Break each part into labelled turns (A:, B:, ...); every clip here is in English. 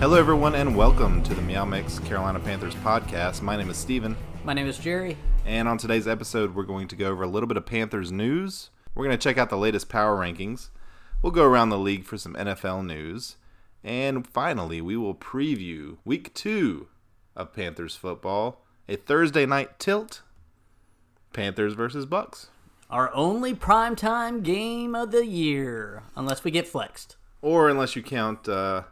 A: Hello, everyone, and welcome to the Meow Mix Carolina Panthers podcast. My name is Steven,
B: My name is Jerry.
A: and on today's episode, we're going to go over a little bit of Panthers news. We're going to check out the latest power rankings. We'll go around the league for some NFL news. And finally, we will preview week two of Panthers football, a Thursday night tilt Panthers versus Bucks.
B: Our only primetime game of the year, unless we get flexed.
A: Or unless you count uh,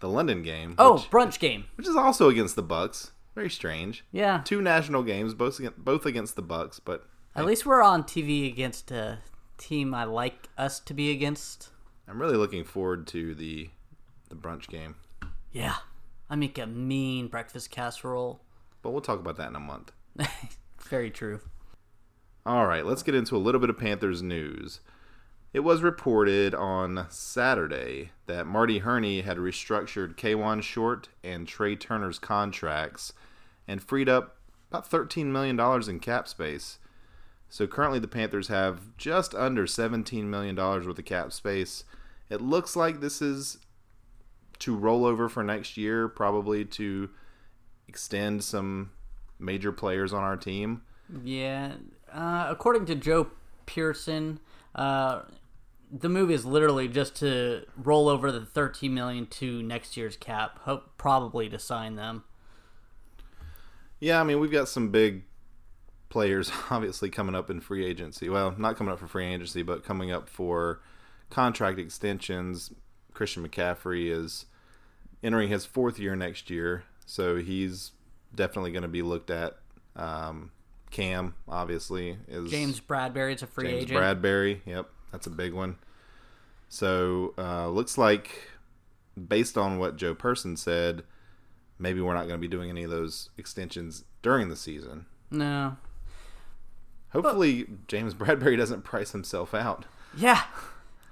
A: the London game.
B: Oh,
A: which,
B: brunch game.
A: which is also against the Bucks. Very strange.
B: Yeah.
A: two national games, both against, both against the Bucks, but
B: At least we're on TV against a team I like us to be against.
A: I'm really looking forward to the the brunch game.
B: Yeah. I make a mean breakfast casserole.
A: But we'll talk about that in a month.
B: Very true.
A: All right, let's get into a little bit of Panthers news. It was reported on Saturday that Marty Hurney had restructured Kawann Short and Trai Turner's contracts and freed up about $13 million in cap space. So currently the Panthers have just under $17 million worth of cap space. It looks like this is to roll over for next year, probably to extend some major players on our team.
B: Yeah. Uh, according to Joe Person, uh, the move is literally just to roll over the 13 million to next year's cap, hope probably to sign them.
A: Yeah, I mean, we've got some big players obviously coming up in free agency. Well, not coming up for free agency, but coming up for contract extensions. Christian McCaffrey is entering his fourth year next year, so he's definitely going to be looked at. Um, Cam, obviously, is
B: James Bradberry's a free
A: James
B: agent.
A: Bradberry. Yep, that's a big one. So uh, looks like, based on what Joe Person said, maybe we're not going to be doing any of those extensions during the season.
B: No.
A: Hopefully, James Bradberry doesn't price himself out.
B: Yeah.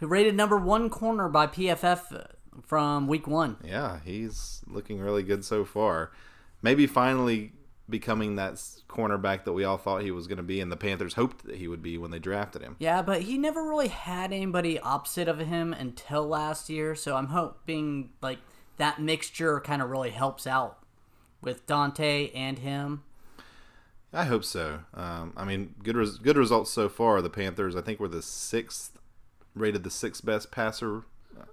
B: Who rated number one corner by PFF from week one.
A: Yeah, he's looking really good so far. Maybe finally becoming that cornerback that we all thought he was going to be, and the Panthers hoped that he would be when they drafted him.
B: Yeah, but he never really had anybody opposite of him until last year, so I'm hoping like that mixture kind of really helps out with Donte and him.
A: I hope so. Um, I mean, good res- good results so far. The Panthers, I think, were the sixth rated the sixth best passer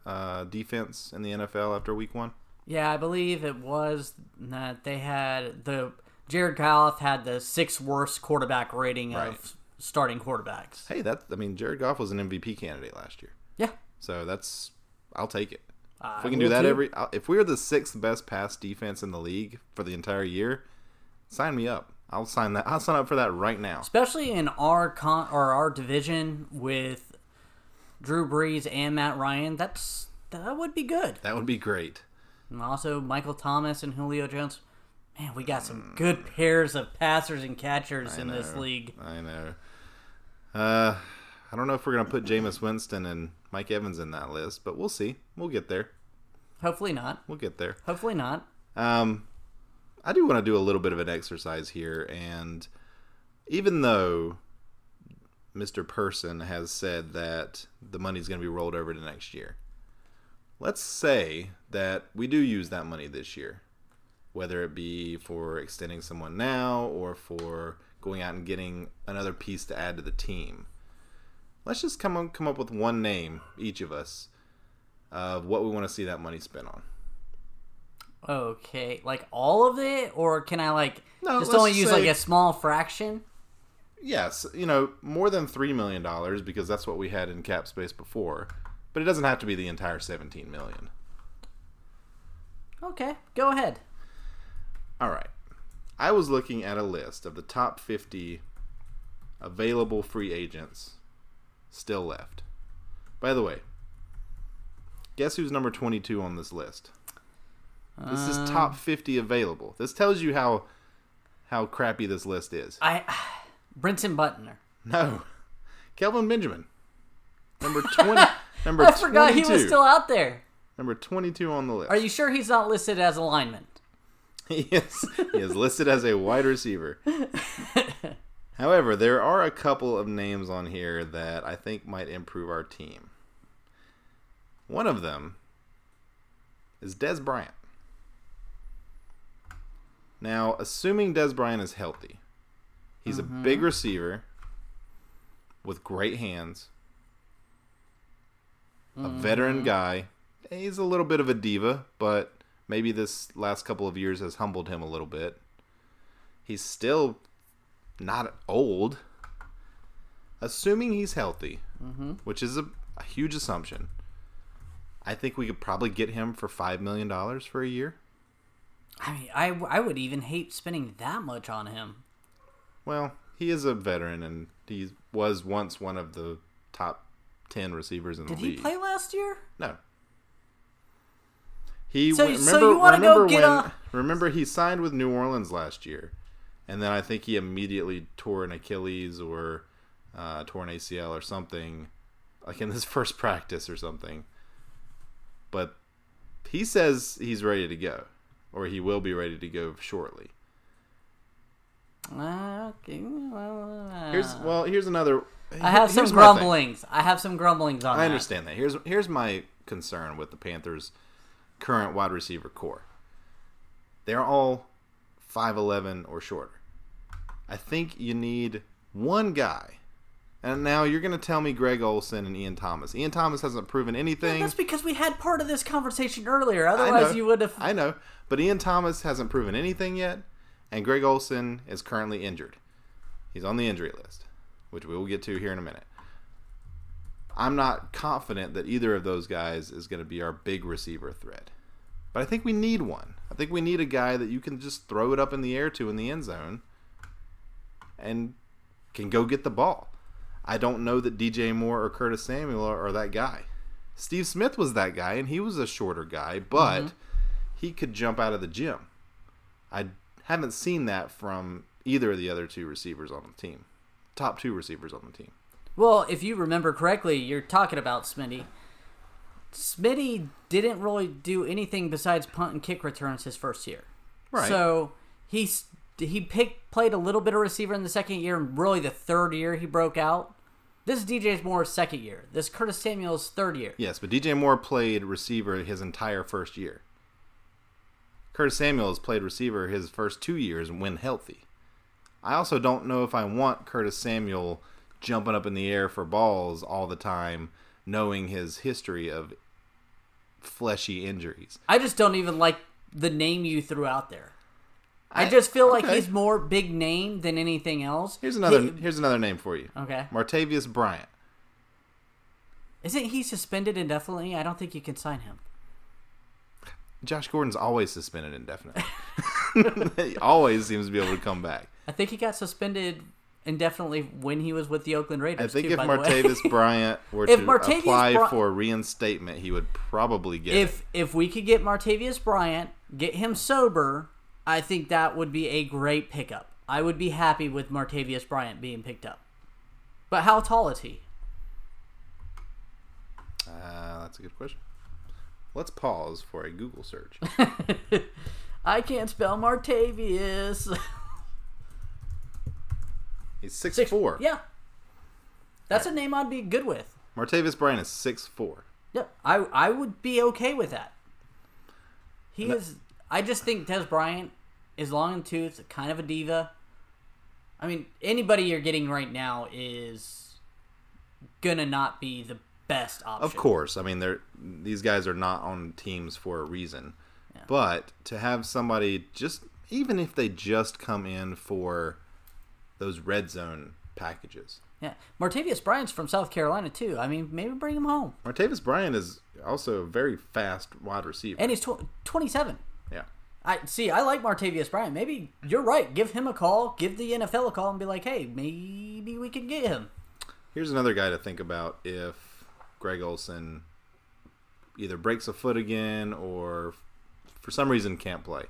A: uh, defense in the NFL after Week One.
B: Yeah, I believe it was that they had the Jared Goff had the sixth worst quarterback rating
A: Right.
B: of starting quarterbacks.
A: Hey, that I mean, Jared Goff was an MVP candidate last year,
B: Yeah.
A: so that's I'll take it.
B: I
A: If we can do that
B: too.
A: every, uh, if we're the sixth best pass defense in the league for the entire year, sign me up. I'll sign that. I'll sign up for that right now.
B: especially in our con or our division with Drew Brees and Matt Ryan. That's that would be good.
A: That would be great.
B: And also Michael Thomas and Julio Jones. Man, we got some good pairs of passers and catchers in this league.
A: I know. Uh, I don't know if we're gonna put Jameis Winston and Mike Evans in that list, but we'll see. We'll get there.
B: Hopefully not.
A: We'll get there.
B: Hopefully not.
A: Um, I do want to do a little bit of an exercise here, and even though Mr. Person has said that the money's going to be rolled over to next year, let's say that we do use that money this year, whether it be for extending someone now or for going out and getting another piece to add to the team. Let's just come on, come up with one name, each of us, of what we want to see that money spent on.
B: Okay, like all of it, or can I like
A: No,
B: just only use like a small fraction?
A: Yes, you know, more than three million dollars because that's what we had in cap space before. But it doesn't have to be the entire seventeen million.
B: Okay, go ahead.
A: All right. I was looking at a list of the top fifty available free agents still left. By the way, guess who's number twenty-two on this list? This is um, top 50 available. This tells you how how crappy this list is.
B: I Brinson Butner.
A: No. Kelvin Benjamin. Number 20 number
B: I forgot
A: 22.
B: he was still out there.
A: Number 22 on the list.
B: Are you sure he's not listed as a lineman?
A: he is he is listed as a wide receiver. However, there are a couple of names on here that I think might improve our team. One of them is Dez Bryant. Now, assuming Dez Bryant is healthy, he's a big mm-hmm. receiver with great hands, a veteran mm-hmm. guy. He's a little bit of a diva, but maybe this last couple of years has humbled him a little bit. He's still not old. Assuming he's healthy, mm-hmm. which is a, a huge assumption, I think we could probably get him for $5 million for a year.
B: I mean, I, I would even hate spending that much on him.
A: Well, he is a veteran and he was once one of the top 10 receivers in
B: Did
A: the league.
B: Did he play last year?
A: No. He
B: So-
A: remember,
B: so you wanna go get
A: when
B: a-
A: remember he signed with New Orleans last year, and then I think he immediately tore an Achilles or uh, tore an ACL or something, like in his first practice or something. But he says he's ready to go, or he will be ready to go shortly.
B: Uh, okay, well, uh,
A: Here's well, here's another.
B: I have some
A: here's my thing.
B: grumblings. I have some grumblings on
A: I
B: that.
A: understand that. Here's here's my concern with the Panthers' current wide receiver core. They're all five eleven or shorter. I think you need one guy. And now you're going to tell me Greg Olsen and Ian Thomas. Ian Thomas hasn't proven anything.
B: That's because we had part of this conversation earlier.
A: I know,
B: Otherwise, you would have.
A: I know, but Ian Thomas hasn't proven anything yet, and Greg Olsen is currently injured. He's on the injury list, which we will get to here in a minute. I'm not confident that either of those guys is going to be our big receiver threat. But I think we need one. I think we need a guy that you can just throw it up in the air to in the end zone and can go get the ball. I don't know that DJ Moore or Curtis Samuel are, are that guy. Steve Smith was that guy, and he was a shorter guy, but mm-hmm. he could jump out of the gym. I haven't seen that from either of the other two receivers on the team, top two receivers on the team.
B: Well, if you remember correctly, you're talking about Smitty. Smitty didn't really do anything besides punt and kick returns his first year.
A: Right.
B: So he's he picked played a little bit of receiver in the second year, and really the third year he broke out. This is DJ Moore's second year. This Curtis Samuel's third year.
A: Yes, but DJ Moore played receiver his entire first year. Curtis Samuel has played receiver his first two years when healthy. I also don't know if I want Curtis Samuel jumping up in the air for balls all the time, knowing his history of fleshy injuries.
B: I just don't even like the name you threw out there. I,
A: I-
B: just feel like he's more big name than anything else.
A: Here's another
B: He-
A: here's another name for you.
B: okay.
A: Martavis Bryant.
B: Isn't he suspended indefinitely? I don't think you can sign him.
A: Josh Gordon's always suspended indefinitely. he always seems to be able to come back.
B: I think he got suspended indefinitely when he was with the Oakland Raiders.
A: I think
B: too,
A: if. Martavis Bryant were
B: If
A: to
B: Martavis
A: apply for reinstatement, he would probably get it.
B: if if we could get Martavis Bryant, get him sober, I think that would be a great pickup. I would be happy with Martavis Bryant being picked up. But how tall is he?
A: Uh, that's a good question. Let's pause for a Google search.
B: I can't spell Martavis.
A: He's six, four.
B: Yeah. That's a name I'd be good with.
A: Martavis Bryant is six four.
B: Yep. I I would be okay with that. He
A: that-
B: is I just think Dez Bryant is long in tooth, kind of a diva. I mean, anybody you're getting right now is gonna not be the best option.
A: Of course, I mean they're these guys are not on teams for a reason. But to have somebody just even if they just come in for those red zone packages.
B: Yeah. Martavis Bryant's from South Carolina too. I mean, maybe bring him home.
A: Martavis Bryant is also a very fast wide receiver.
B: And he's tw- 27.
A: yeah.
B: I see. I like Martavis Bryant. Maybe you're right. Give him a call. Give the NFL a call and be like, "Hey, maybe we can get him."
A: Here's another guy to think about if Greg Olsen either breaks a foot again or for some reason can't play.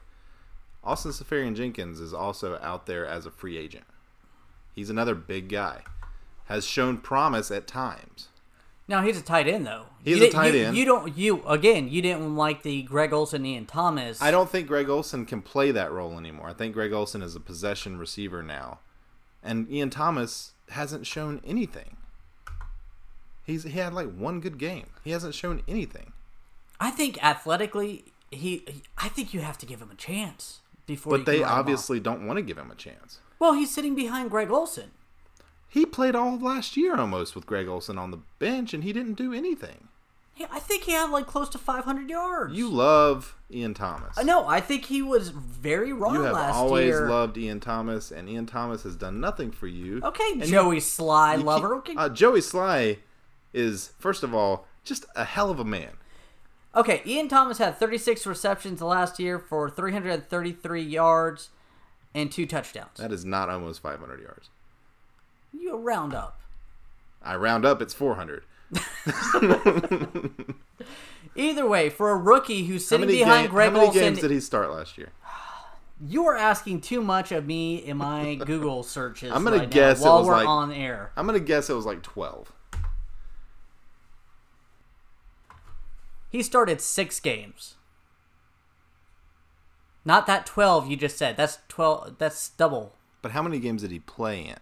A: Austin Seferian-Jenkins is also out there as a free agent. He's another big guy. Has shown promise at times.
B: Now he's a tight end though.
A: He's
B: You
A: a tight
B: you-
A: end.
B: You don't. You again. You didn't like the Greg Olsen, Ian Thomas.
A: I don't think Greg Olsen can play that role anymore. I think Greg Olsen is a possession receiver now. And Ian Thomas hasn't shown anything. He's he had like one good game. He hasn't shown anything.
B: I think athletically, he, I think you have to give him a chance before. you
A: But they obviously don't want to give him a chance.
B: Well, he's sitting behind Greg Olsen.
A: He played all of last year almost with Greg Olsen on the bench and he didn't do anything.
B: He, I think he had like close to 500 yards.
A: You love Ian Thomas.
B: Uh, no, I think he was very wrong
A: You have
B: last
A: always
B: year.
A: loved Ian Thomas, and Ian Thomas has done nothing for you.
B: okay,
A: And
B: Joey Slye
A: you
B: lover.
A: keep-
B: Okay,
A: uh, Joey Slye is first of all just a hell of a man.
B: okay. Ian Thomas had 36 receptions last year for 333 yards and two touchdowns.
A: That is not almost 500 yards.
B: you round up.
A: I round up, it's 400.
B: Either way, for a rookie who's sitting behind
A: ga-
B: Greg
A: how many
B: Olsen,
A: games did he start last year?
B: you are asking too much of me in my Google searches.
A: I'm gonna
B: right
A: guess
B: while
A: was
B: we're
A: like-
B: on air.
A: I'm gonna guess it was like 12.
B: He started six games. Not that 12 you just said. That's 12. That's double.
A: But how many games did he play in?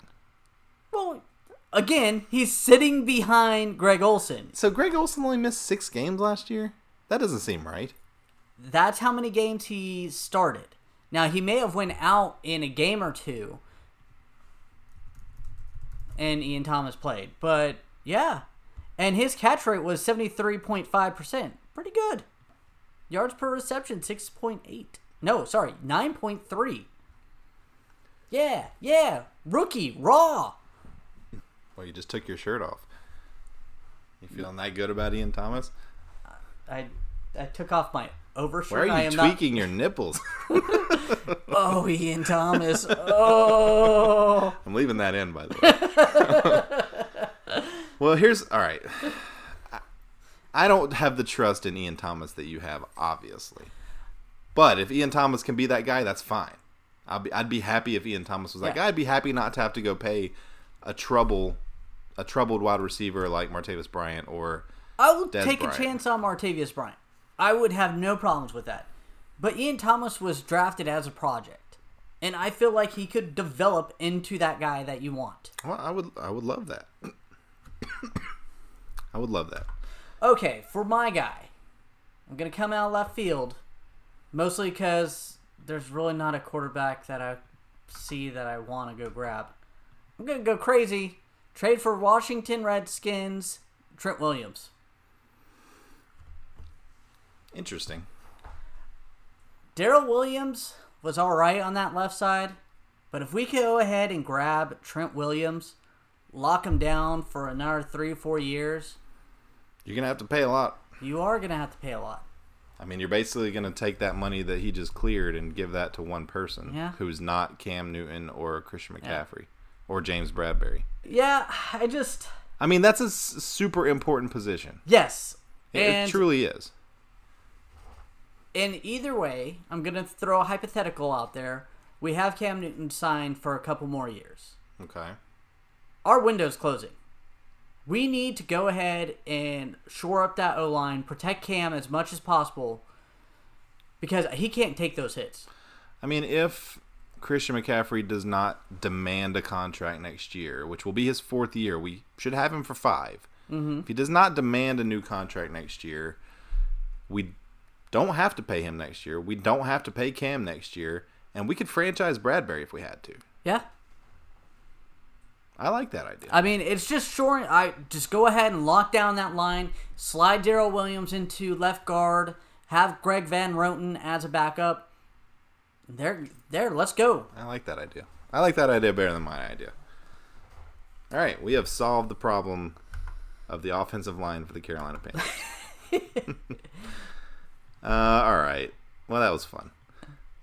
B: Well, again, he's sitting behind Greg Olsen.
A: So Greg Olsen only missed six games last year. That doesn't seem right.
B: That's how many games he started. Now he may have went out in a game or two, and Ian Thomas played. But yeah, and his catch rate was seventy three point five percent. Pretty good. Yards per reception six point eight. No, sorry, nine point three. Yeah, yeah, rookie raw.
A: Well, you just took your shirt off. You feeling that good about Ian Thomas?
B: I I took off my overshirt.
A: Why are
B: I
A: you
B: am
A: tweaking your nipples?
B: Oh, Ian Thomas. Oh.
A: I'm leaving that in, by the way. well, here's all right. I- I don't have the trust in Ian Thomas that you have, obviously. But if Ian Thomas can be that guy, that's fine. I'll be, I'd be happy if Ian Thomas was that
B: Yeah.
A: guy. I'd be happy not to have to go pay a trouble, a troubled wide receiver like Martavis Bryant or
B: I would
A: Dez
B: take
A: Bryant.
B: a chance on Martavis Bryant. I would have no problems with that. But Ian Thomas was drafted as a project, and I feel like he could develop into that guy that you want.
A: well, I would I would love that. I would love that.
B: Okay, for my guy, I'm gonna come out left field, mostly because there's really not a quarterback that I see that I want to go grab. I'm gonna go crazy. Trade for Washington Redskins, Trent Williams.
A: Interesting.
B: Daryl Williams was all right on that left side, but if we could go ahead and grab Trent Williams, lock him down for another three or four years,
A: You're gonna have to pay a lot.
B: you are gonna have to pay a lot.
A: I mean, you're basically going to take that money that he just cleared and give that to one person
B: Yeah.
A: who's not Cam Newton or Christian
B: Yeah.
A: McCaffrey or James Bradberry.
B: Yeah, I just
A: I mean, that's a s- super important position.
B: yes,
A: It,
B: and
A: it truly is.
B: And either way, I'm gonna throw a hypothetical out there. We have Cam Newton signed for a couple more years.
A: Okay.
B: Our window's closing. We need to go ahead and shore up that O line, protect Cam as much as possible, because he can't take those hits.
A: I mean, if Christian McCaffrey does not demand a contract next year, which will be his fourth year, we should have him for 5 Mm-hmm. If he does not demand a new contract next year, we don't have to pay him next year. We don't have to pay Cam next year, and we could franchise Bradberry if we had to.
B: Yeah,
A: I like that idea.
B: I mean it's just short. I just go ahead and lock down that line. Slide Daryl Williams into left guard. Have Greg Van Roten as a backup. There, there. Let's go.
A: I like that idea. I like that idea better than my idea. All right, we have solved the problem of the offensive line for the Carolina Panthers. uh, all right. Well, that was fun.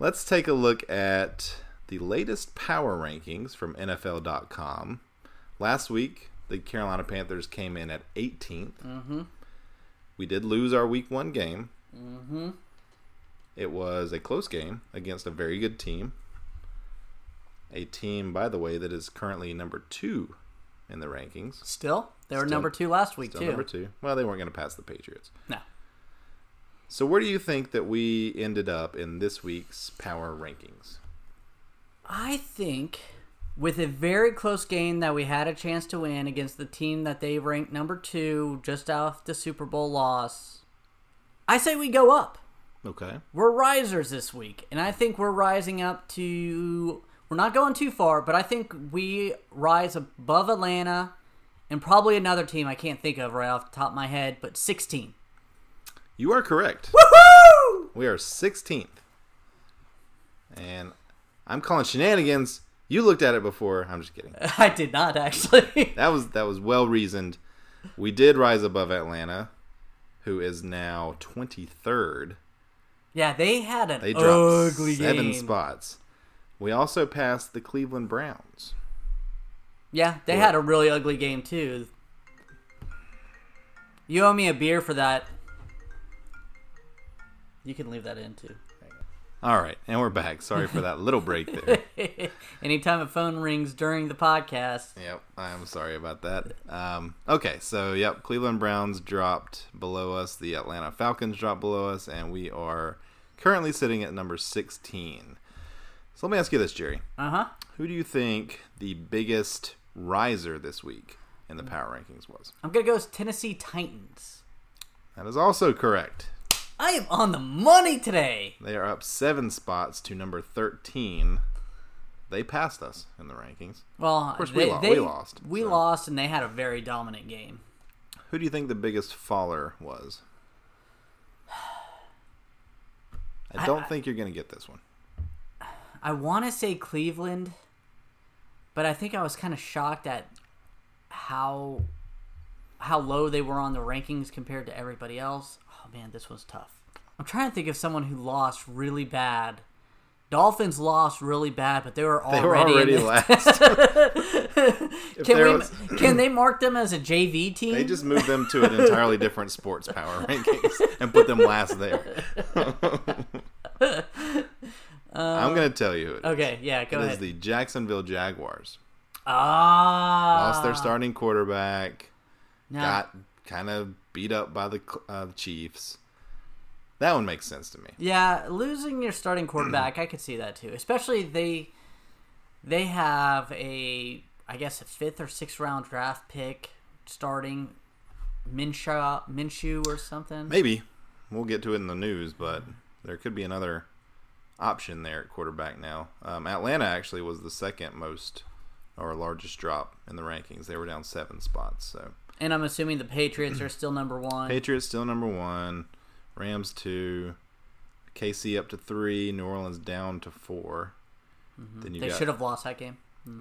A: Let's take a look at the latest power rankings from NFL.com. Last week, the Carolina Panthers came in at 18th. Mm-hmm. We did lose our week one game. Mm-hmm. It was a close game against a very good team. A team, by the way, that is currently number two in the rankings.
B: Still, they were
A: Still-
B: number two last week
A: Still
B: too.
A: number two. Well, they weren't going to pass the Patriots.
B: No,
A: So where do you think that we ended up in this week's power rankings?
B: I think with a very close game that we had a chance to win against the team that they ranked number two, just off the Super Bowl loss, I say we go up.
A: Okay.
B: We're risers this week, and I think we're rising up to. We're not going too far, but I think we rise above Atlanta and probably another team I can't think of right off the top of my head, but 16.
A: You are correct.
B: Woohoo!
A: We are 16th. And I'm calling shenanigans. You looked at it before. I'm just kidding.
B: I did not actually.
A: That was that was well reasoned. We did rise above Atlanta, who is now 23rd.
B: yeah, they had an
A: They dropped
B: ugly
A: seven
B: game.
A: spots. We also passed the Cleveland Browns.
B: Yeah, they had a really ugly game too. You owe me a beer for that. You can leave that in too.
A: All right, and we're back. Sorry for that little break there.
B: Anytime a phone rings during the podcast,
A: Yep, I am sorry about that. Um, okay, so yep, Cleveland Browns dropped below us. The Atlanta Falcons dropped below us, and we are currently sitting at number 16. So let me ask you this, Jerry.
B: uh huh.
A: Who do you think the biggest riser this week in the power rankings was?
B: I'm gonna go with Tennessee Titans.
A: That is also correct.
B: I am on the money today.
A: They are up seven spots to number 13. They passed us in the rankings.
B: Well, of
A: course,
B: they,
A: we lo-
B: they-
A: we lost,
B: We
A: so.
B: lost, and they had a very dominant game.
A: Who do you think the biggest faller was? I don't think you're going to get this one.
B: I want to say Cleveland, but I think I was kind of shocked at how how low they were on the rankings compared to everybody else. Oh man, this was tough. I'm trying to think of someone who lost really bad. Dolphins lost really bad, but they were
A: They
B: already,
A: were
B: in
A: already
B: the-
A: last.
B: Can we
A: was-
B: can they mark them as a JV team?
A: they just moved them to an entirely different sports power rankings and put them last there. I'm going to tell you. who it is.
B: okay, yeah, go
A: It is
B: ahead.
A: the Jacksonville Jaguars.
B: ah,
A: Lost their starting quarterback.
B: now-
A: Got kind of beat up by the uh, Chiefs. That one makes sense to me.
B: Yeah, losing your starting quarterback, I could see that too. Especially they they have a I guess a fifth or sixth round draft pick starting Minshew Minshew or something.
A: Maybe we'll get to it in the news, but there could be another option there at quarterback now. Um, Atlanta actually was the second most or largest drop in the rankings. They were down seven spots. So
B: And I'm assuming the Patriots are still number one.
A: Patriots still number one, Rams two, KC up to three, New Orleans down to 4 Then you
B: they should have lost that game.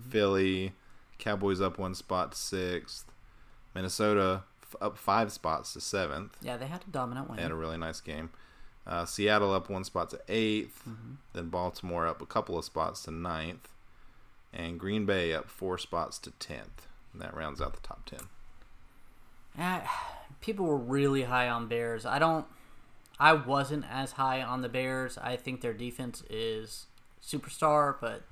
A: Philly, Cowboys up one spot to sixth, Minnesota f- up five spots to seventh.
B: Yeah, they had a dominant win.
A: They had a really nice game. Uh, Seattle up one spot to 8th
B: Mm-hmm.
A: Then Baltimore up a couple of spots to ninth, and Green Bay up four spots to tenth. And that rounds out the top ten.
B: Uh, people were really high on Bears. I don't. I wasn't as high on the Bears. I think their defense is superstar, but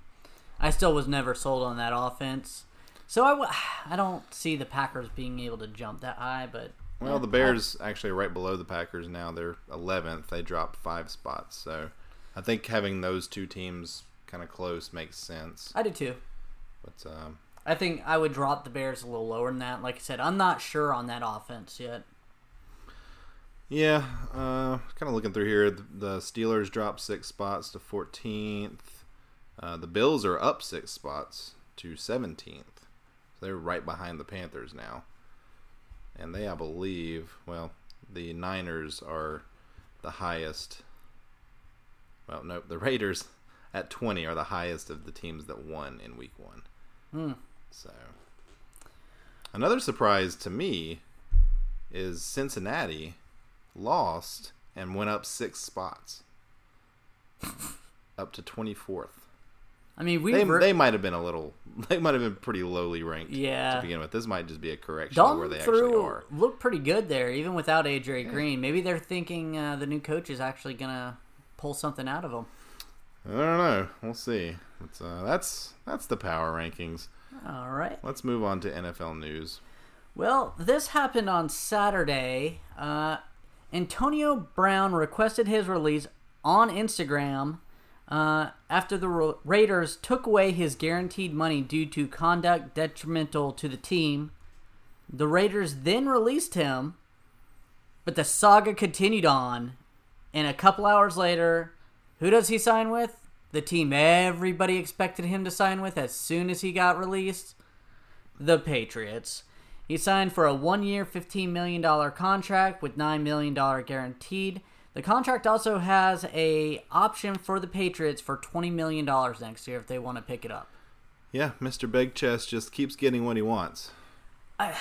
B: I still was never sold on that offense. So I, w- I don't see the Packers being able to jump that high, but
A: Well, the Bears actually right below the Packers now. They're 11th. They dropped five spots. So I think having those two teams kind of close makes sense.
B: I do too.
A: But um,
B: I think I would drop the Bears a little lower than that. Like I said, I'm not sure on that offense yet.
A: yeah, uh, kind of looking through here. The, Steelers dropped six spots to 14th. Uh, the Bills are up six spots to 17th. So they're right behind the Panthers now. And they, I believe, well, the Niners are the highest. Well, no, the Raiders at 20 are the highest of the teams that won in week one.
B: Hmm.
A: So, another surprise to me is Cincinnati lost and went up six spots, up to 24th.
B: I mean, we
A: They,
B: were,
A: they might have been a little, they might have been pretty lowly ranked
B: Yeah.
A: to begin with. This might just be a correction of where
B: Dalton
A: they actually are.
B: looked pretty good there, even without AJ Green. Maybe they're thinking uh, the new coach is actually gonna pull something out of them.
A: I don't know. We'll see. It's, uh, that's that's the power rankings.
B: All right.
A: Let's move on to NFL news.
B: Well, this happened on Saturday. Uh, Antonio Brown requested his release on Instagram uh, after the Ra- Raiders took away his guaranteed money due to conduct detrimental to the team. The Raiders then released him, but the saga continued on. And a couple hours later, who does he sign with? The team everybody expected him to sign with as soon as he got released the Patriots. He signed for a one year, $15 million contract with $9 million guaranteed. The contract also has a option for the Patriots for $20 million next year if they want to pick it up.
A: Yeah, Mr. Big Chest just keeps getting what he wants.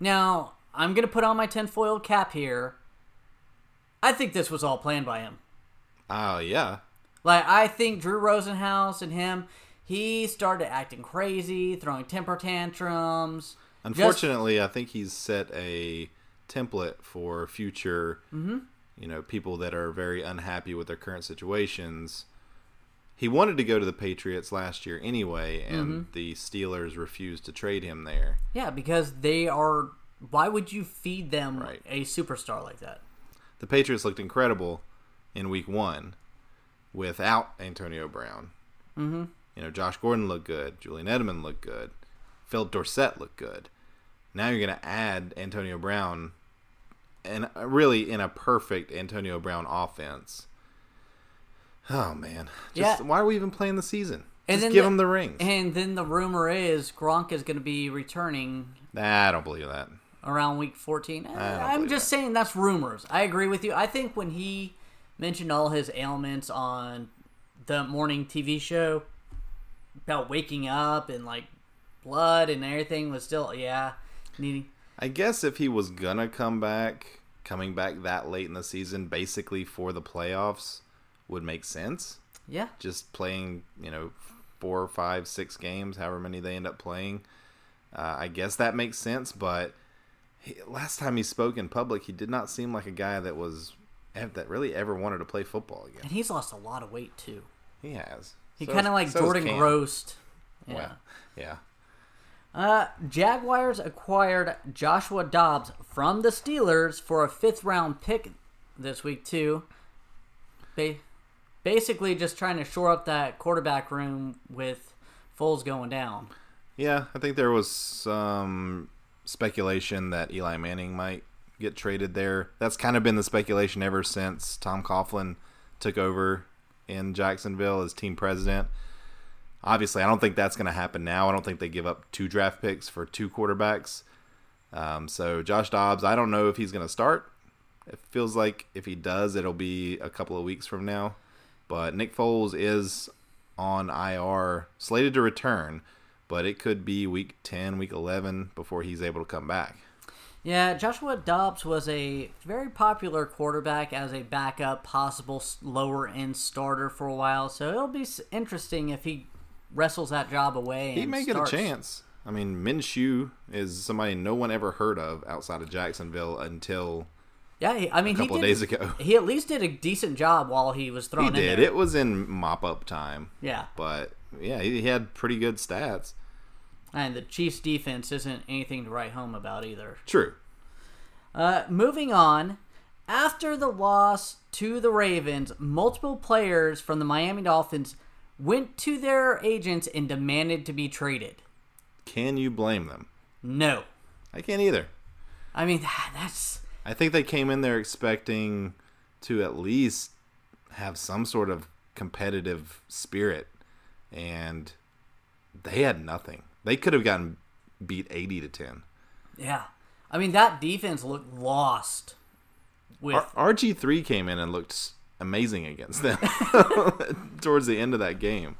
B: Now, I'm going to put on my tinfoil cap here. I think this was all planned by him.
A: Oh yeah,
B: Like, I think Drew Rosenhaus and him, he started acting crazy, throwing temper tantrums. Just-
A: Unfortunately, I think he's set a template for future, mm-hmm. you know, people that are very unhappy with their current situations. He wanted to go to the Patriots last year anyway, and mm-hmm. the Steelers refused to trade him there.
B: Yeah, because they are. Why would you feed them
A: Right.
B: a superstar like that?
A: The Patriots looked incredible in Week One without Antonio Brown. Mm-hmm. You know, Josh Gordon looked good, Julian Edelman looked good, Phillip Dorsett looked good. Now you're going to add Antonio Brown, and really in a perfect Antonio Brown offense. Oh man, just
B: Yeah.
A: why are we even playing the season?
B: And
A: Just give
B: the-
A: him the rings.
B: And then the rumor is Gronk is going to be returning
A: nah, I don't believe that.
B: around week 14. Eh, I'm
A: believe
B: just saying that's rumors. I agree with you. I think when he mentioned all his ailments on the morning TV show about waking up and like blood and everything was still, yeah, needing.
A: I guess if he was gonna come back, coming back that late in the season, basically for the playoffs, would make sense.
B: Yeah.
A: Just playing, you know, four, five, six games, however many they end up playing. Uh, I guess that makes sense. But he, last time he spoke in public, he did not seem like a guy that was that really ever wanted to play football again.
B: And he's lost a lot of weight too.
A: He has.
B: He
A: So
B: kind of like
A: so
B: Jordan. Grost. Yeah.
A: Wow. Yeah.
B: Uh, Jaguars acquired Joshua Dobbs from the Steelers for a fifth round pick this week too. Ba- basically, just trying to shore up that quarterback room with Foles going down.
A: Yeah, I think there was some speculation that Eli Manning might get traded there. That's kind of been the speculation ever since Tom Coughlin took over in Jacksonville as team president. Obviously, I don't think that's going to happen now. I don't think they give up two draft picks for two quarterbacks. Um, so Josh Dobbs, I don't know if he's going to start. It feels like if he does, it'll be a couple of weeks from now. But Nick Foles is on IR, slated to return, but it could be week 10, week 11 before he's able to come back.
B: Yeah, Joshua Dobbs was a very popular quarterback as a backup, possible lower end starter for a while. So it'll be interesting if he wrestles that job away.
A: He
B: and
A: may
B: starts.
A: get a chance. I mean, Minshew is somebody no one ever heard of outside of Jacksonville until
B: Yeah, I mean,
A: a couple
B: he
A: of
B: did,
A: days ago.
B: He at least did a decent job while he was thrown in.
A: He did.
B: there.
A: It was in mop up time,
B: Yeah,
A: but yeah, he, he had pretty good stats.
B: And the Chiefs' defense isn't anything to write home about either.
A: True.
B: Uh, moving on, after the loss to the Ravens, multiple players from the Miami Dolphins went to their agents and demanded to be traded.
A: Can you blame them?
B: No,
A: I can't either.
B: I mean that's
A: I think they came in there expecting to at least have some sort of competitive spirit, and they had nothing. They could have gotten beat eighty to ten.
B: yeah. I mean that defense looked lost. With
A: RG three came in and looked amazing against them towards the end of that game.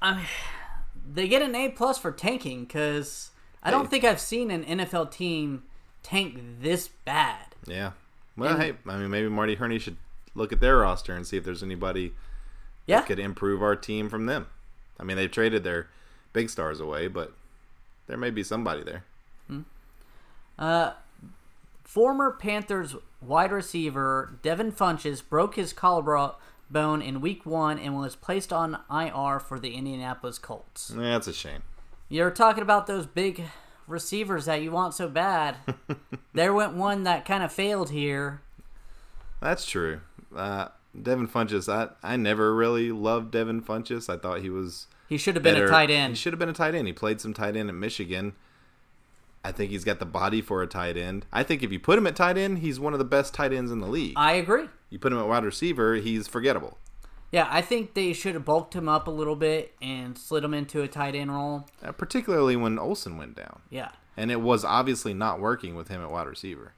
B: I mean, they get an A plus for tanking because I don't
A: Hey.
B: think I've seen an NFL team tank this bad.
A: Yeah. Well, hey, I mean, maybe Marty Hurney should look at their roster and see if there's anybody
B: Yeah,
A: that could improve our team from them. I mean, they've traded their big stars away, but there may be somebody there.
B: Uh, former Panthers wide receiver Devin Funchess broke his collarbone in week one and was placed on IR for the Indianapolis Colts.
A: Yeah, That's a shame.
B: You're talking about those big receivers that you want so bad. there went one that kind of failed here.
A: That's true. Uh, Devin Funchess, I, I never really loved Devin Funchess. I thought he was
B: He should have been
A: better.
B: a tight end.
A: He should have been a tight end. He played some tight end at Michigan. I think he's got the body for a tight end. I think if you put him at tight end, he's one of the best tight ends in the league.
B: I agree.
A: you put him at wide receiver, he's forgettable.
B: Yeah, I think they should have bulked him up a little bit and slid him into a tight end role.
A: Uh, particularly when Olsen went down.
B: Yeah.
A: And it was obviously not working with him at wide receiver.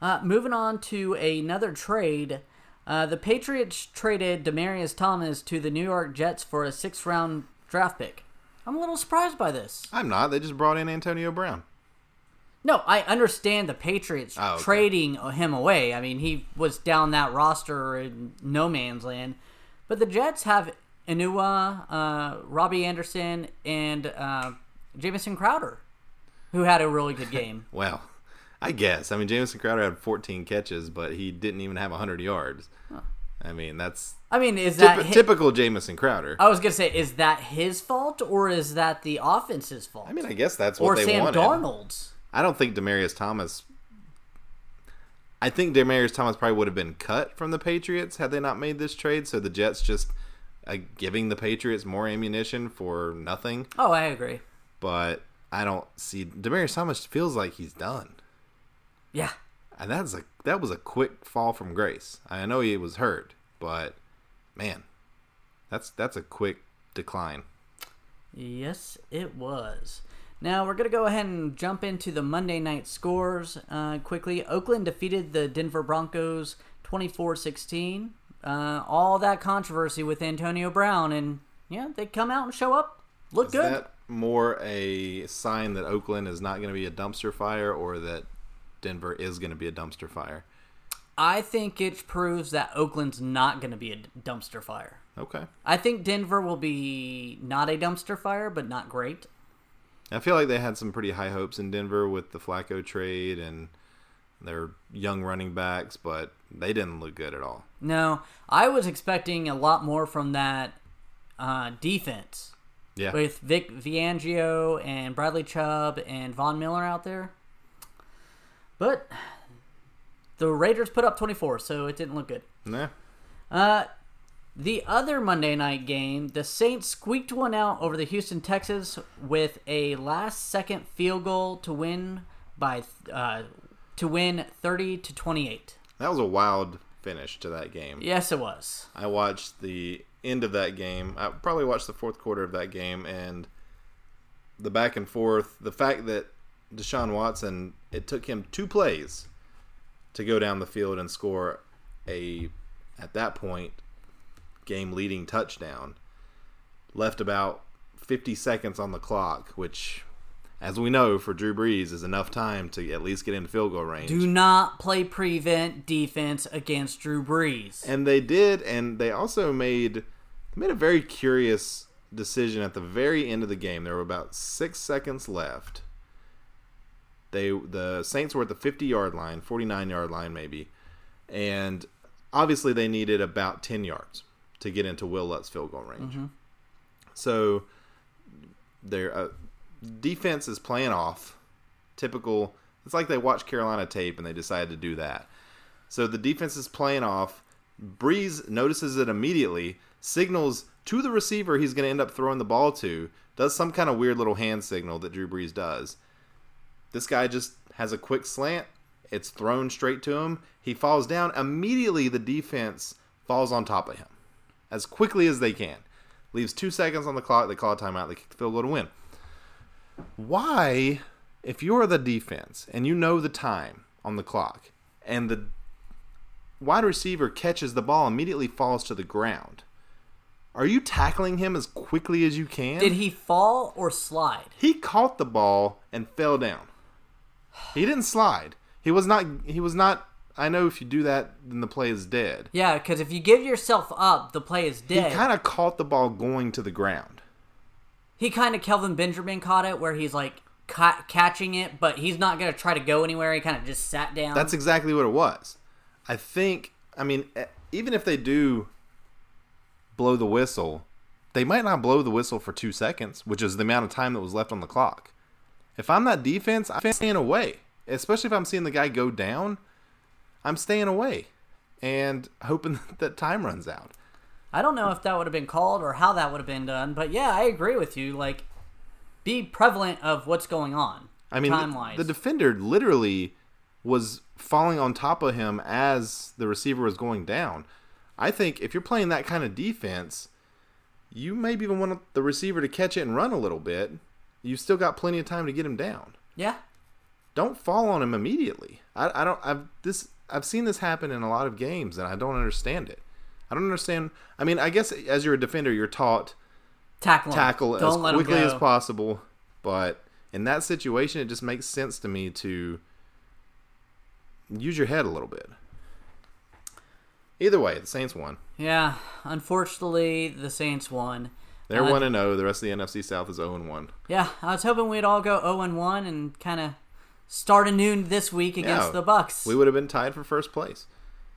B: Uh, moving on to another trade. Uh, the Patriots traded Demaryius Thomas to the New York Jets for a sixth round draft pick. I'm a little surprised by this.
A: I'm not. They just brought in Antonio Brown.
B: No, I understand the Patriots
A: Oh, okay.
B: trading him away. I mean, he was down that roster in no man's land. But the Jets have Inua, uh, Robbie Anderson, and uh, Jamison Crowder, who had a really good game.
A: Well, I guess. I mean, Jamison Crowder had 14 catches, but he didn't even have 100 yards. I mean, that's
B: I mean, is that
A: typ- typical Jamison Crowder.
B: I was gonna say, is that his fault or is that the offense's fault?
A: I mean, I guess that's what
B: or
A: they
B: Sam
A: wanted.
B: Darnold's?
A: I don't think Demaryius Thomas. I think Demaryius Thomas probably would have been cut from the Patriots had they not made this trade. So the Jets just uh, giving the Patriots more ammunition for nothing.
B: Oh, I agree.
A: But I don't see Demaryius Thomas feels like he's done.
B: Yeah,
A: And that's a that was a quick fall from grace. I know he was hurt, but man, that's that's a quick decline.
B: Yes, it was. Now we're going to go ahead and jump into the Monday night scores uh, quickly. Oakland defeated the Denver Broncos 24 16. Uh, all that controversy with Antonio Brown, and yeah, they come out and show up. Look
A: Is
B: good.
A: that more a sign that Oakland is not going to be a dumpster fire, or that Denver is going to be a dumpster fire?
B: I think it proves that Oakland's not going to be a dumpster fire.
A: Okay.
B: I think Denver will be not a dumpster fire, but not great.
A: I feel like they had some pretty high hopes in Denver with the Flacco trade and their young running backs, but they didn't look good at all.
B: No, I was expecting a lot more from that uh, defense
A: Yeah.
B: with Vic Fangio and Bradley Chubb and Von Miller out there. But the Raiders put up 24, so it didn't look good.
A: Nah.
B: Uh, the other Monday night game, the Saints squeaked one out over the Houston Texans with a last-second field goal to win by uh, to win 30 to 28.
A: That was a wild finish to that game.
B: Yes, it was.
A: I watched the end of that game. I probably watched the fourth quarter of that game and the back and forth. The fact that Deshaun Watson, it took him two plays to go down the field and score a, at that point, game leading touchdown. Left about 50 seconds on the clock, which, as we know, for Drew Brees is enough time to at least get into field goal range.
B: Do not play prevent defense against Drew Brees.
A: And they did, and they also made made a very curious decision at the very end of the game. There were about six seconds left. They the Saints were at the fifty yard line, forty nine yard line maybe, and obviously they needed about ten yards to get into Will Lutz field goal range. So their uh, defense is playing off. Typical. It's like they watched Carolina tape and they decided to do that. So the defense is playing off. Brees notices it immediately, signals to the receiver he's going to end up throwing the ball to, does some kind of weird little hand signal that Drew Brees does. This guy just has a quick slant. It's thrown straight to him. He falls down. Immediately, the defense falls on top of him as quickly as they can. Leaves two seconds on the clock. They call a timeout. They kick the field goal to win. Why, if you're the defense and you know the time on the clock, and the wide receiver catches the ball, immediately falls to the ground, are you tackling him as quickly as you can?
B: Did he fall or slide?
A: He caught the ball and fell down. He didn't slide. He was not. He was not. I know if you do that, then the play is dead.
B: Yeah, because if you give yourself up, the play is dead.
A: He kind of caught the ball going to the ground.
B: he kind of Kelvin Benjamin caught it, where he's like ca- catching it, but he's not going to try to go anywhere. He kind of just sat down.
A: That's exactly what it was. I think. I mean, even if they do blow the whistle, they might not blow the whistle for two seconds, which is the amount of time that was left on the clock. If I'm that defense, I'm staying away. Especially if I'm seeing the guy go down, I'm staying away and hoping that time runs out.
B: I don't know if that would have been called or how that would have been done, but yeah, I agree with you. Like, be prevalent of what's going on.
A: I mean,
B: time
A: the,
B: wise,
A: the defender literally was falling on top of him as the receiver was going down. I think if you're playing that kind of defense, you maybe even want the receiver to catch it and run a little bit. You've still got plenty of time to get him down.
B: yeah,
A: Don't fall on him immediately. I, I don't. I've this. I've seen this happen in a lot of games, and I don't understand it. I don't understand. I mean, I guess as you're a defender, you're taught
B: tackle,
A: tackle as quickly as possible. But in that situation, it just makes sense to me to use your head a little bit. Either way, the Saints won.
B: Yeah, unfortunately, the Saints won.
A: They're one and zero. The rest of the NFC South is zero and one.
B: Yeah, I was hoping we'd all go 0 and 1 and kind of start a anew this week against
A: Yeah,
B: the Bucks.
A: We would have been tied for first place.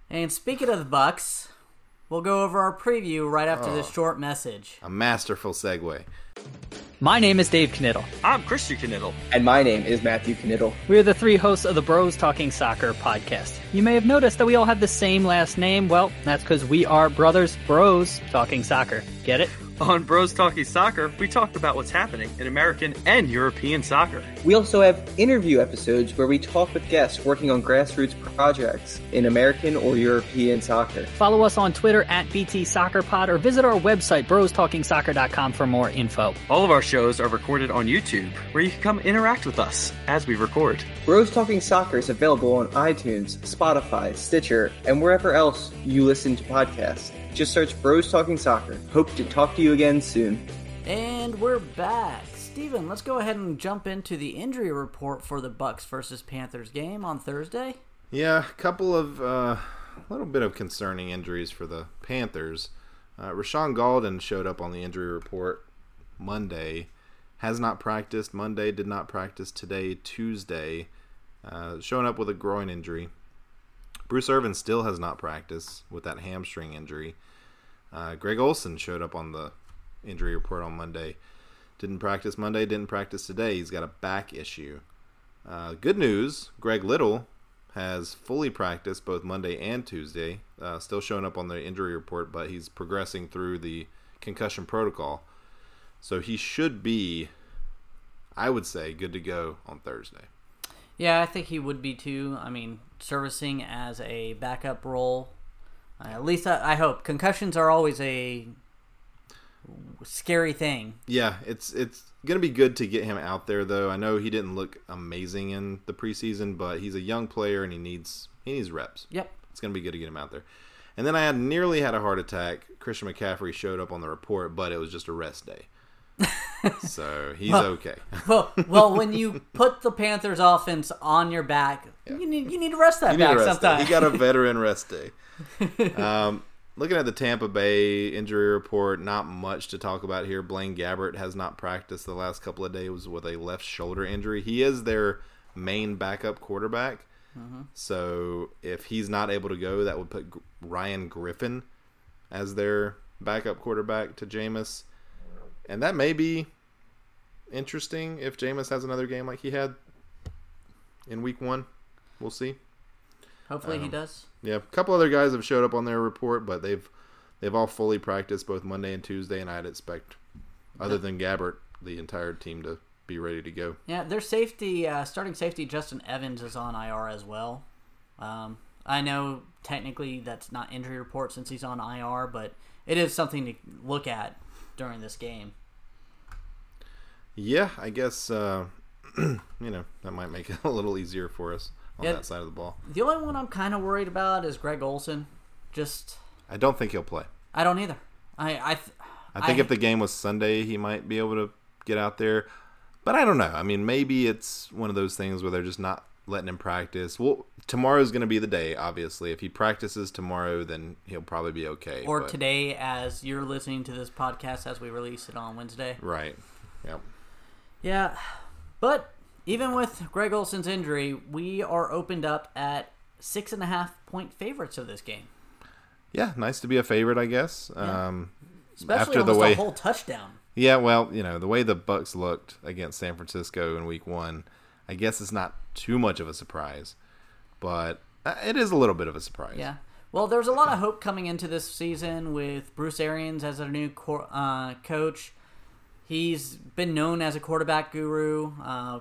B: And speaking of the Bucks, we'll go over our preview right after this
A: Oh.
B: short message.
A: A masterful segue.
C: My name is Dave Knittel.
D: I'm Christian Knittel.
E: And my name is Matthew Knittel.
C: We are the three hosts of the Bros Talking Soccer podcast. You may have noticed that we all have the same last name. Well, that's because we are brothers, bros, talking soccer. Get it?
D: On Bros Talking Soccer, we talked about what's happening in American and European soccer.
E: We also have interview episodes where we talk with guests working on grassroots projects in American or European soccer.
C: Follow us on Twitter at BT Soccer Pod or visit our website, brostalkingsoccer.com, for more info.
D: All of our shows are recorded on YouTube, where you can come interact with us as we record.
E: Bros Talking Soccer is available on iTunes, Spotify, Stitcher, and wherever else you listen to podcasts. Just search Bros Talking Soccer. Hope to talk to you again soon.
B: And we're back. Steven, let's go ahead and jump into the injury report for the Bucks versus Panthers game on Thursday.
A: Yeah, a couple of uh, a little bit of concerning injuries for the Panthers. Uh, Rashaan Gaulden showed up on the injury report Monday. Has not practiced Monday. Did not practice today, Tuesday. Uh, showing up with a groin injury. Bruce Irvin still has not practiced with that hamstring injury. Uh, Greg Olsen showed up on the injury report on Monday. Didn't practice Monday. Didn't practice today. He's got a back issue. Uh, good news: Greg Little has fully practiced both Monday and Tuesday. Uh, still showing up on the injury report, but he's progressing through the concussion protocol. So he should be, I would say, good to go on Thursday.
B: Yeah, I think he would be too. I mean, servicing as a backup role. Uh, at least I, I hope. Concussions are always a scary thing.
A: Yeah, it's it's gonna be good to get him out there though. I know he didn't look amazing in the preseason, but he's a young player and he needs he needs reps.
B: Yep.
A: It's gonna be good to get him out there. And then I had nearly had a heart attack. Christian McCaffrey showed up on the report, but it was just a rest day. So he's okay.
B: Well, well, when you put the Panthers offense on your back, you need you need to rest that
A: You
B: back sometimes.
A: He got a veteran rest day. Um, looking at the Tampa Bay injury report, not much to talk about here. Blaine Gabbert has not practiced the last couple of days with a left shoulder injury. He is their main backup quarterback. So if he's not able to go, that would put Ryan Griffin as their backup quarterback to Jameis. And that may be interesting if Jameis has another game like he had in week one. We'll see.
B: Hopefully
A: Um,
B: he does.
A: Yeah, a couple other guys have showed up on their report, but they've they've all fully practiced both Monday and Tuesday, and I'd expect, other than Gabbert, the entire team to be ready to go.
B: Yeah, their safety, uh, starting safety, Justin Evans is on IR as well. Um, I know technically that's not injury report since he's on IR, but it is something to look at during this game.
A: Yeah, I guess uh, you know that might make it a little easier for us on
B: Yeah.
A: that side of the ball.
B: The only one I'm kind of worried about is Greg Olsen. Just
A: I don't think he'll play.
B: I don't either. I I th-
A: I think if the game was Sunday, he might be able to get out there, but I don't know. I mean, maybe it's one of those things where they're just not letting him practice. Well, tomorrow's going to be the day. Obviously, if he practices tomorrow, then he'll probably be okay.
B: or
A: but-
B: today as you're listening to this podcast as we release it on Wednesday.
A: right? Yep.
B: Yeah, but even with Greg Olsen's injury, we are opened up at six and a half point favorites of this game.
A: Yeah, nice to be a favorite, I guess. Um,
B: Especially
A: after the way,
B: a whole touchdown.
A: yeah, well, you know the way the Bucks looked against San Francisco in Week One, I guess it's not too much of a surprise, but uh, it is a little bit of a surprise.
B: Yeah. Well, there's a lot of hope coming into this season with Bruce Arians as our new co- uh, coach. He's been known as a quarterback guru. Uh,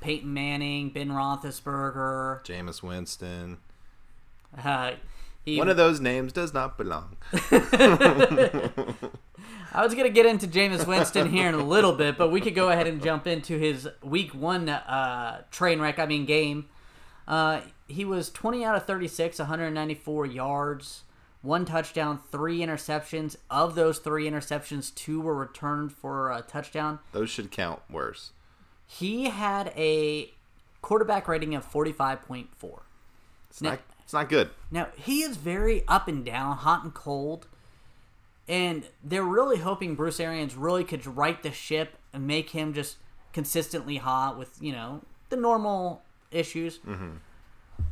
B: Peyton Manning, Ben Roethlisberger.
A: Jameis Winston.
B: Uh, he,
A: One of those names does not belong.
B: I was going to get into Jameis Winston here in a little bit, but we could go ahead and jump into his week one uh, train wreck, I mean, game. Uh, he was 20 out of 36, 194 yards, one touchdown, three interceptions. Of those three interceptions, two were returned for a touchdown.
A: Those should count worse.
B: He had a quarterback rating of 45.4.
A: It's
B: Now-
A: not. It's not good.
B: Now, he is very up and down, hot and cold. And they're really hoping Bruce Arians really could right the ship and make him just consistently hot with, you know, the normal issues. Mm-hmm.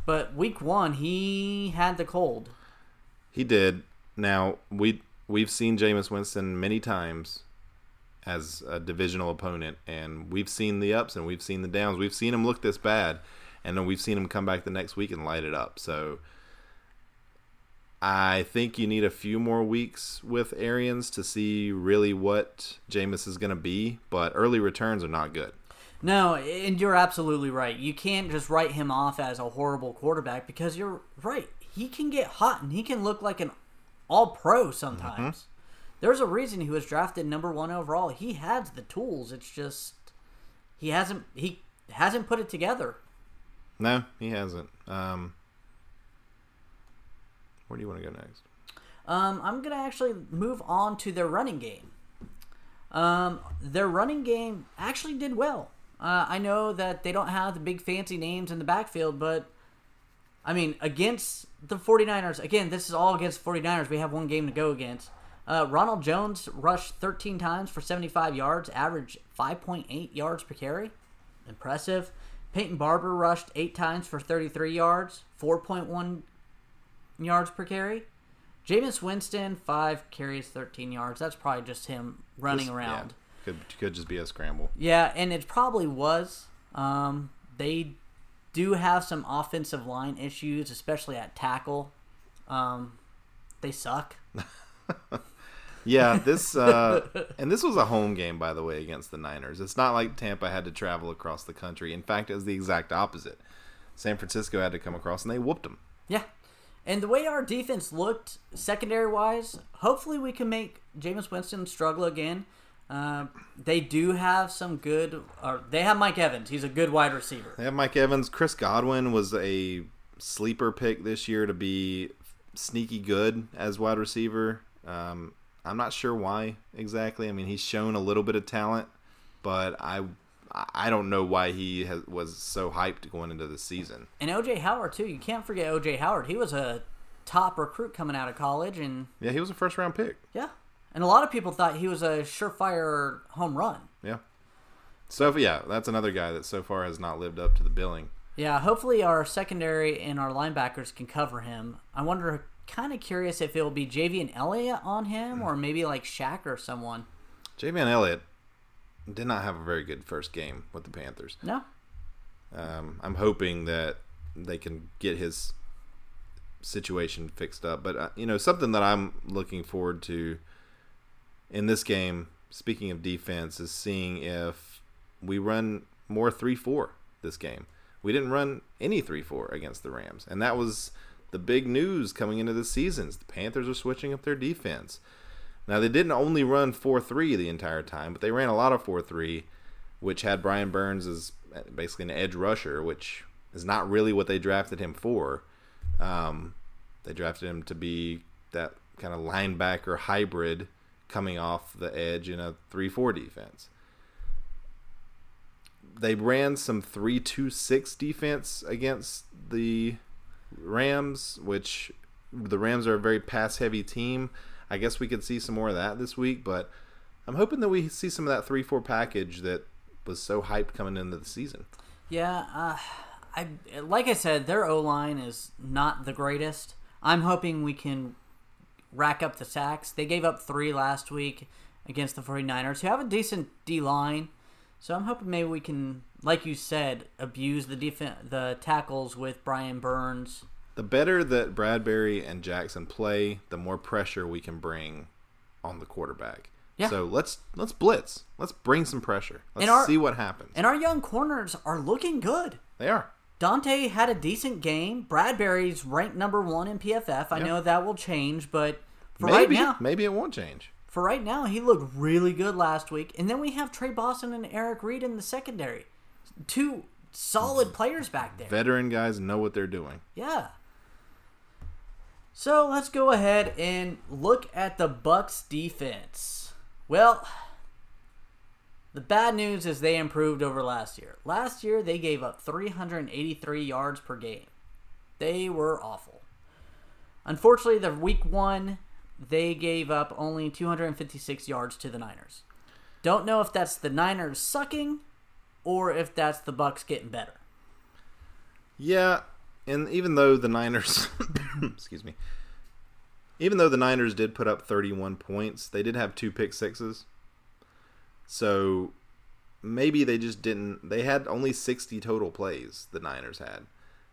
B: But week one, he had the cold.
A: He did. Now we we've seen Jameis Winston many times as a divisional opponent, and we've seen the ups and we've seen the downs. We've seen him look this bad, and then we've seen him come back the next week and light it up. So I think you need a few more weeks with Arians to see really what Jameis is going to be, but early returns are not good.
B: No, and you're absolutely right. You can't just write him off as a horrible quarterback because you're right. He can get hot and he can look like an all pro sometimes. Mm-hmm. There's a reason he was drafted number one overall. He has the tools. It's just he hasn't he hasn't put it together.
A: No, he hasn't. Um, where do you want to go next?
B: Um, I'm gonna actually move on to their running game. Um, their running game actually did well. Uh, I know that they don't have the big fancy names in the backfield, but I mean, against the 49ers, again, this is all against 49ers. We have one game to go against. Uh, Ronald Jones rushed 13 times for 75 yards, average 5.8 yards per carry. Impressive. Peyton Barber rushed 8 times for 33 yards, 4.1 yards per carry. Jameis Winston, 5 carries, 13 yards. That's probably just him running
A: Just-
B: around.
A: yeah, could could just be a scramble.
B: Yeah, and it probably was. Um, they do have some offensive line issues, especially at tackle. Um, they suck.
A: Yeah, this uh, and this was a home game, by the way, against the Niners. It's not like Tampa had to travel across the country. In fact, it was the exact opposite. San Francisco had to come across, and they whooped them.
B: Yeah. And the way our defense looked, secondary wise, hopefully we can make Jameis Winston struggle again. Uh, they do have some good. Or they have Mike Evans. He's a good wide receiver.
A: They have Mike Evans. Chris Godwin was a sleeper pick this year to be sneaky good as wide receiver. Um, I'm not sure why exactly. I mean, he's shown a little bit of talent, but I I don't know why he has, was so hyped going into the season.
B: And OJ Howard too. You can't forget OJ Howard. He was a top recruit coming out of college, and
A: Yeah, he was a first round pick.
B: yeah, and a lot of people thought he was a surefire home run.
A: Yeah. So yeah, that's another guy that so far has not lived up to the billing.
B: Yeah, hopefully our secondary and our linebackers can cover him. I wonder, kind of curious if it'll be Javien Elliott on him or maybe like Shaq or someone.
A: Javien Elliott did not have a very good first game with the Panthers.
B: No,
A: Um, I'm hoping that they can get his situation fixed up. But uh, you know, something that I'm looking forward to in this game. Speaking of defense, is seeing if we run more three four this game. We didn't run any three four against the Rams, and that was the big news coming into the seasons. The Panthers are switching up their defense. Now they didn't only run four three the entire time, but they ran a lot of four three, which had Brian Burns as basically an edge rusher, which is not really what they drafted him for. Um, they drafted him to be that kind of linebacker hybrid coming off the edge in a 3-4 defense. They ran some 3-2-6 defense against the Rams, which the Rams are a very pass heavy team. I guess we could see some more of that this week, but I'm hoping that we see some of that 3-4 package that was so hyped coming into the season.
B: Yeah, uh, I like I said, their O line is not the greatest. I'm hoping we can rack up the sacks. They gave up three last week against the 49ers, who have a decent D line. So I'm hoping maybe we can, like you said, abuse the defen the tackles with Brian Burns.
A: The better that Bradberry and Jackson play, the more pressure we can bring on the quarterback.
B: Yeah.
A: So let's let's blitz. Let's bring some pressure. Let's
B: our-
A: see what happens.
B: And our young corners are looking good.
A: they are.
B: Donte had a decent game. Bradberry's ranked number one in PFF. I
A: Yep.
B: know that will change, but for right now,
A: maybe it won't change.
B: For right now, he looked really good last week. And then we have Tre Boston and Eric Reid in the secondary. Two solid players back there.
A: Veteran guys know what they're doing.
B: Yeah. So let's go ahead and look at the Bucks defense. Well, the bad news is they improved over last year. Last year they gave up 383 yards per game. They were awful. Unfortunately, the week 1 they gave up only 256 yards to the Niners. Don't know if that's the Niners sucking or if that's the Bucks getting better.
A: Yeah, and even though the Niners, excuse me, even though the Niners did put up 31 points, they did have two pick sixes. So maybe they just didn't. They had only 60 total plays. The Niners had.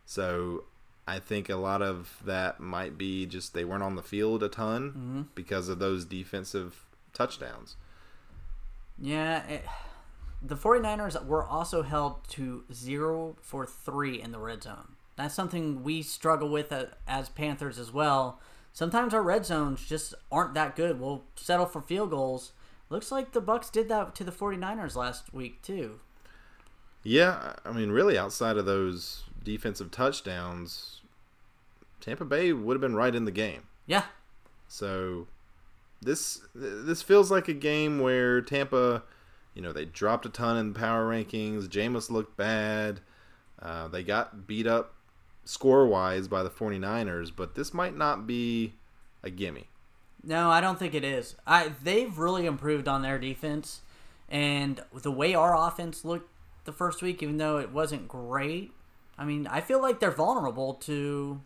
A: So I think a lot of that might be just they weren't on the field a ton because of those defensive touchdowns.
B: Yeah, it, the 49ers were also held to 0 for 3 in the red zone. That's something we struggle with uh, as Panthers as well. Sometimes our red zones just aren't that good. We'll settle for field goals. Looks like the Bucks did that to the 49ers last week too.
A: Yeah, I mean, really, outside of those defensive touchdowns, Tampa Bay would have been right in the game.
B: Yeah.
A: So this this feels like a game where Tampa, you know, they dropped a ton in power rankings. Jameis looked bad. Uh, they got beat up score wise by the 49ers, but this might not be a gimme.
B: No, I don't think it is. I they've really improved on their defense, and the way our offense looked the first week, even though it wasn't great. I mean, I feel like they're vulnerable to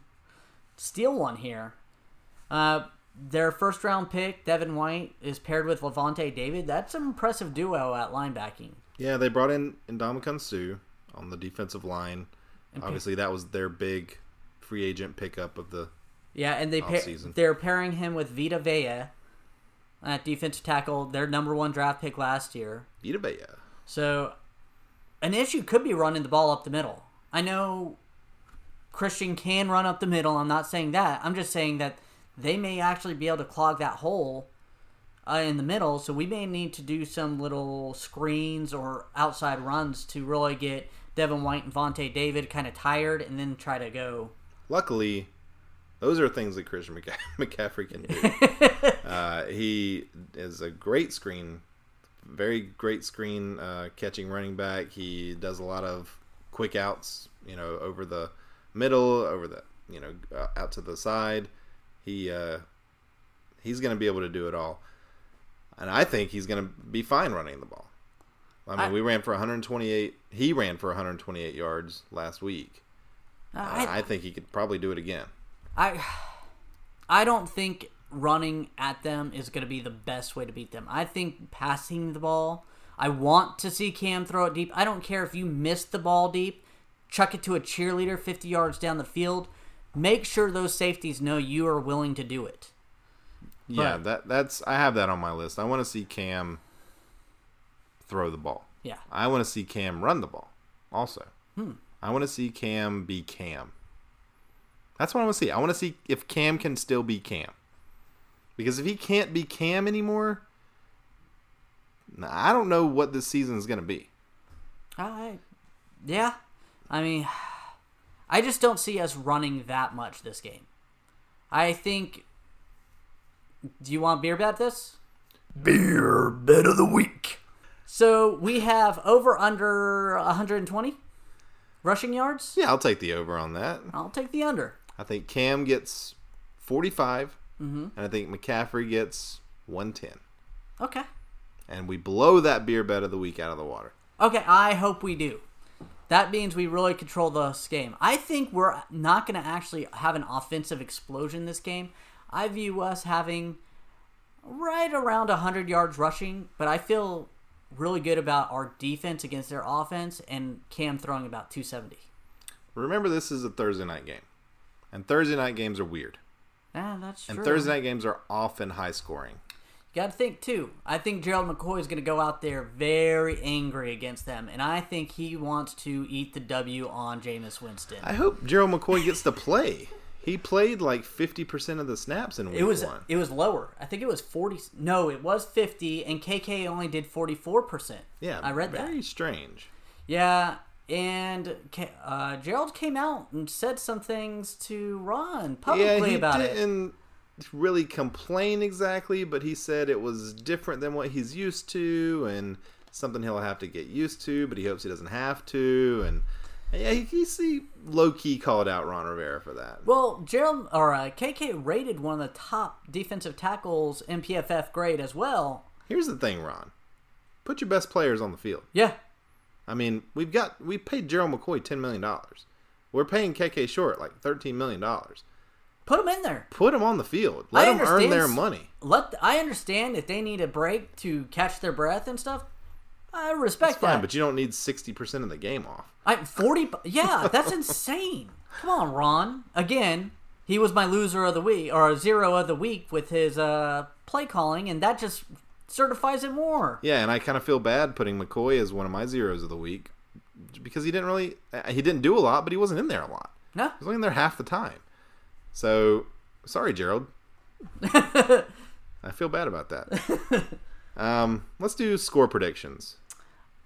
B: steal one here. Uh, their first round pick, Devin White, is paired with Lavonte David. That's an impressive duo at linebacking.
A: Yeah, they brought in Ndamukong Suh on the defensive line. Obviously, that was their big free agent pickup of the
B: Yeah, and they
A: Offseason.
B: they're pairing him with Vita Vea at defensive tackle, their number one draft pick last year.
A: Vita Vea.
B: So, an issue could be running the ball up the middle. I know Christian can run up the middle. I'm not saying that. I'm just saying that they may actually be able to clog that hole uh, in the middle. So we may need to do some little screens or outside runs to really get Devin White and Vontae David kind of tired, and then try to go.
A: Luckily, those are things that Christian McCa- McCaffrey can do. uh, he is a great screen, very great screen uh, catching running back. He does a lot of quick outs, you know, over the middle, over the you know uh, out to the side. He uh, he's going to be able to do it all, and I think he's going to be fine running the ball. I mean,
B: I-
A: we ran for 128. He ran for 128 yards last week.
B: I,
A: I think he could probably do it again.
B: I I don't think running at them is going to be the best way to beat them. I think passing the ball. I want to see Cam throw it deep. I don't care if you miss the ball deep. Chuck it to a cheerleader 50 yards down the field. Make sure those safeties know you are willing to do it.
A: Yeah,
B: But-
A: that that's I have that on my list. I want to see Cam throw the ball.
B: Yeah.
A: I want to see Cam run the ball. Also, hmm. I want to see Cam be Cam. That's what I want to see. I want to see if Cam can still be Cam. Because if he can't be Cam anymore, I don't know what this season is going to be.
B: I yeah. I mean I just don't see us running that much this game. I think Do you want beer bet this?
A: Beer bet of the week.
B: So we have over under 120 rushing yards.
A: Yeah, I'll take the over on that.
B: I'll take the under.
A: I think Cam gets 45, mm-hmm. and I think McCaffrey gets 110.
B: Okay.
A: And we blow that beer bet of the week out of the water.
B: Okay, I hope we do. That means we really control this game. I think we're not going to actually have an offensive explosion this game. I view us having right around 100 yards rushing, but I feel really good about our defense against their offense and Cam throwing about 270.
A: Remember, this is a Thursday night game, and Thursday night games are weird.
B: Yeah, that's true.
A: And Thursday night games are often high scoring.
B: Got to think too. I think Gerald McCoy is going to go out there very angry against them, and I think he wants to eat the W on Jameis Winston.
A: I hope Gerald McCoy gets to play. He played like fifty percent of the snaps in week
B: it was
A: one.
B: it was lower. I think it was forty. No, it was fifty, and KK only did forty four percent.
A: yeah,
B: I read
A: very
B: that.
A: Very strange.
B: Yeah, and uh, Gerald came out and said some things to Ron
A: Yeah,
B: publicly
A: he
B: about it.
A: Really complain exactly, but he said it was different than what he's used to, and something he'll have to get used to. But he hopes he doesn't have to, and yeah, he, he, he low key called out Ron Rivera for that.
B: Well, Gerald or uh, KK rated one of the top defensive tackles in PFF grade as well.
A: Here's the thing, Ron. Put your best players on the field.
B: Yeah,
A: I mean, we've got we paid Gerald McCoy ten million dollars. We're paying KK Short like thirteen million dollars.
B: Put them in there.
A: Put them on the field. Let them earn their money.
B: Let I understand if they need a break to catch their breath and stuff. I respect
A: It's fine,
B: that.
A: but you don't need sixty percent of the game off.
B: I forty. Yeah, that's insane. Come on, Ron. Again, he was my loser of the week or zero of the week with his uh, play calling, and that just certifies it more.
A: Yeah, and I kind of feel bad putting McCoy as one of my zeros of the week because he didn't really he didn't do a lot, but he wasn't in there a lot.
B: No,
A: He was only in there half the time. So sorry, Gerald. I feel bad about that. Um, let's do score predictions.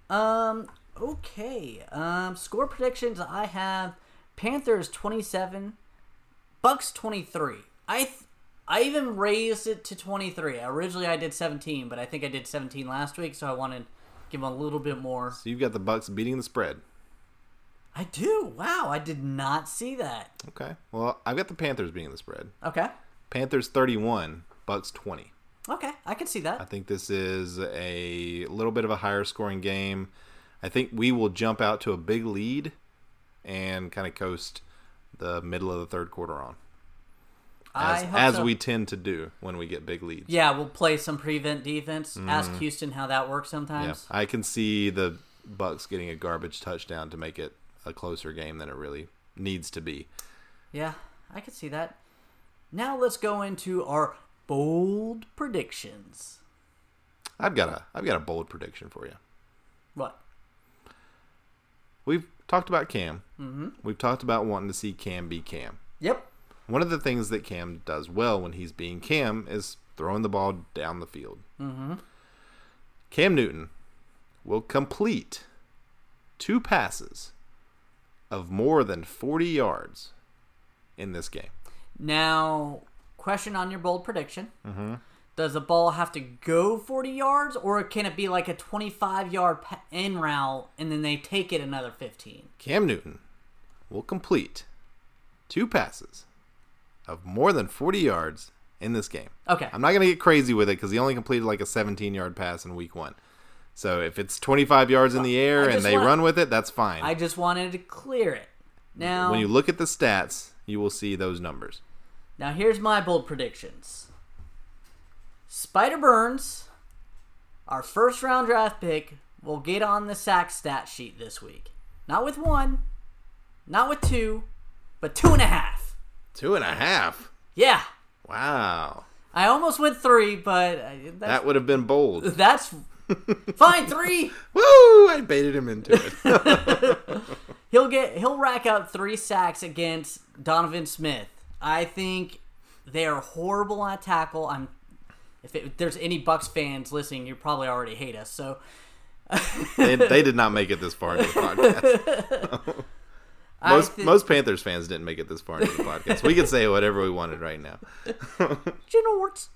B: Um. Okay. Um. Score predictions. I have Panthers twenty seven, Bucks twenty three. I th- I even raised it to twenty three. Originally I did seventeen, but I think I did seventeen last week, so I wanted to give them a little bit more.
A: So you've got the Bucks beating the spread.
B: I do. Wow. I did not see that.
A: Okay. Well, I've got the Panthers being the spread.
B: Okay.
A: Panthers 31, Bucks 20.
B: Okay. I can see that.
A: I think this is a little bit of a higher scoring game. I think we will jump out to a big lead and kind of coast the middle of the third quarter on. As, as
B: so.
A: we tend to do when we get big leads.
B: Yeah, we'll play some prevent defense. Ask mm-hmm. Houston how that works
A: Yeah.
B: sometimes.
A: I can see the Bucks getting a garbage touchdown to make it a closer game than it really needs to be.
B: Yeah, I can see that. Now let's go into our bold predictions.
A: I've got a I've got a bold prediction for you.
B: What?
A: We've talked about Cam. Mm-hmm. We've talked about wanting to see Cam be Cam.
B: Yep.
A: One of the things that Cam does well when he's being Cam is throwing the ball down the field. Mm-hmm. Cam Newton will complete two passes of more than 40 yards in this game.
B: Now, question on your bold prediction. Mm-hmm. Does the ball have to go 40 yards, or can it be like a 25 yard in route and then they take it another 15?
A: Cam Newton will complete two passes of more than 40 yards in this game.
B: Okay.
A: I'm not going to get crazy with it because he only completed like a 17 yard pass in week one. So if it's 25 yards in the air and they
B: want-
A: run with it, that's fine.
B: I just wanted to clear it. Now,
A: when you look at the stats, you will see those numbers.
B: Now here's my bold predictions. Spider Burns, our first round draft pick, will get on the sack stat sheet this week. Not with one, not with two, but two and a half.
A: Two and a half.
B: Yeah,
A: Wow.
B: I almost went three, but uh,
A: That would have been bold.
B: that's fine. Three.
A: Woo! I baited him into it.
B: He'll get he'll rack up three sacks against Donovan Smith. I think they are horrible on tackle. I'm if, it, if there's any Bucks fans listening, you probably already hate us. So
A: they, they did not make it this far into the podcast. Most,
B: thi-
A: most Panthers fans didn't make it this far into the podcast. We can say whatever we wanted right now.
B: Generals.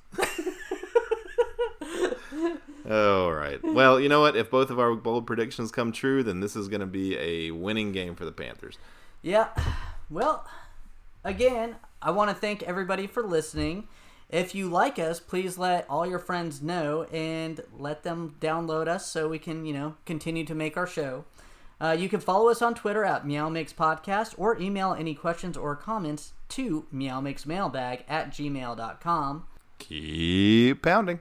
A: All right. Well, you know what? If both of our bold predictions come true, then this is going to be a winning game for the Panthers.
B: Yeah. Well, again, I want to thank everybody for listening. If you like us, please let all your friends know and let them download us so we can, you know, continue to make our show. Uh, you can follow us on Twitter at Meow Makes Podcast or email any questions or comments to meowmakesmailbag at gmail.com.
A: Keep pounding.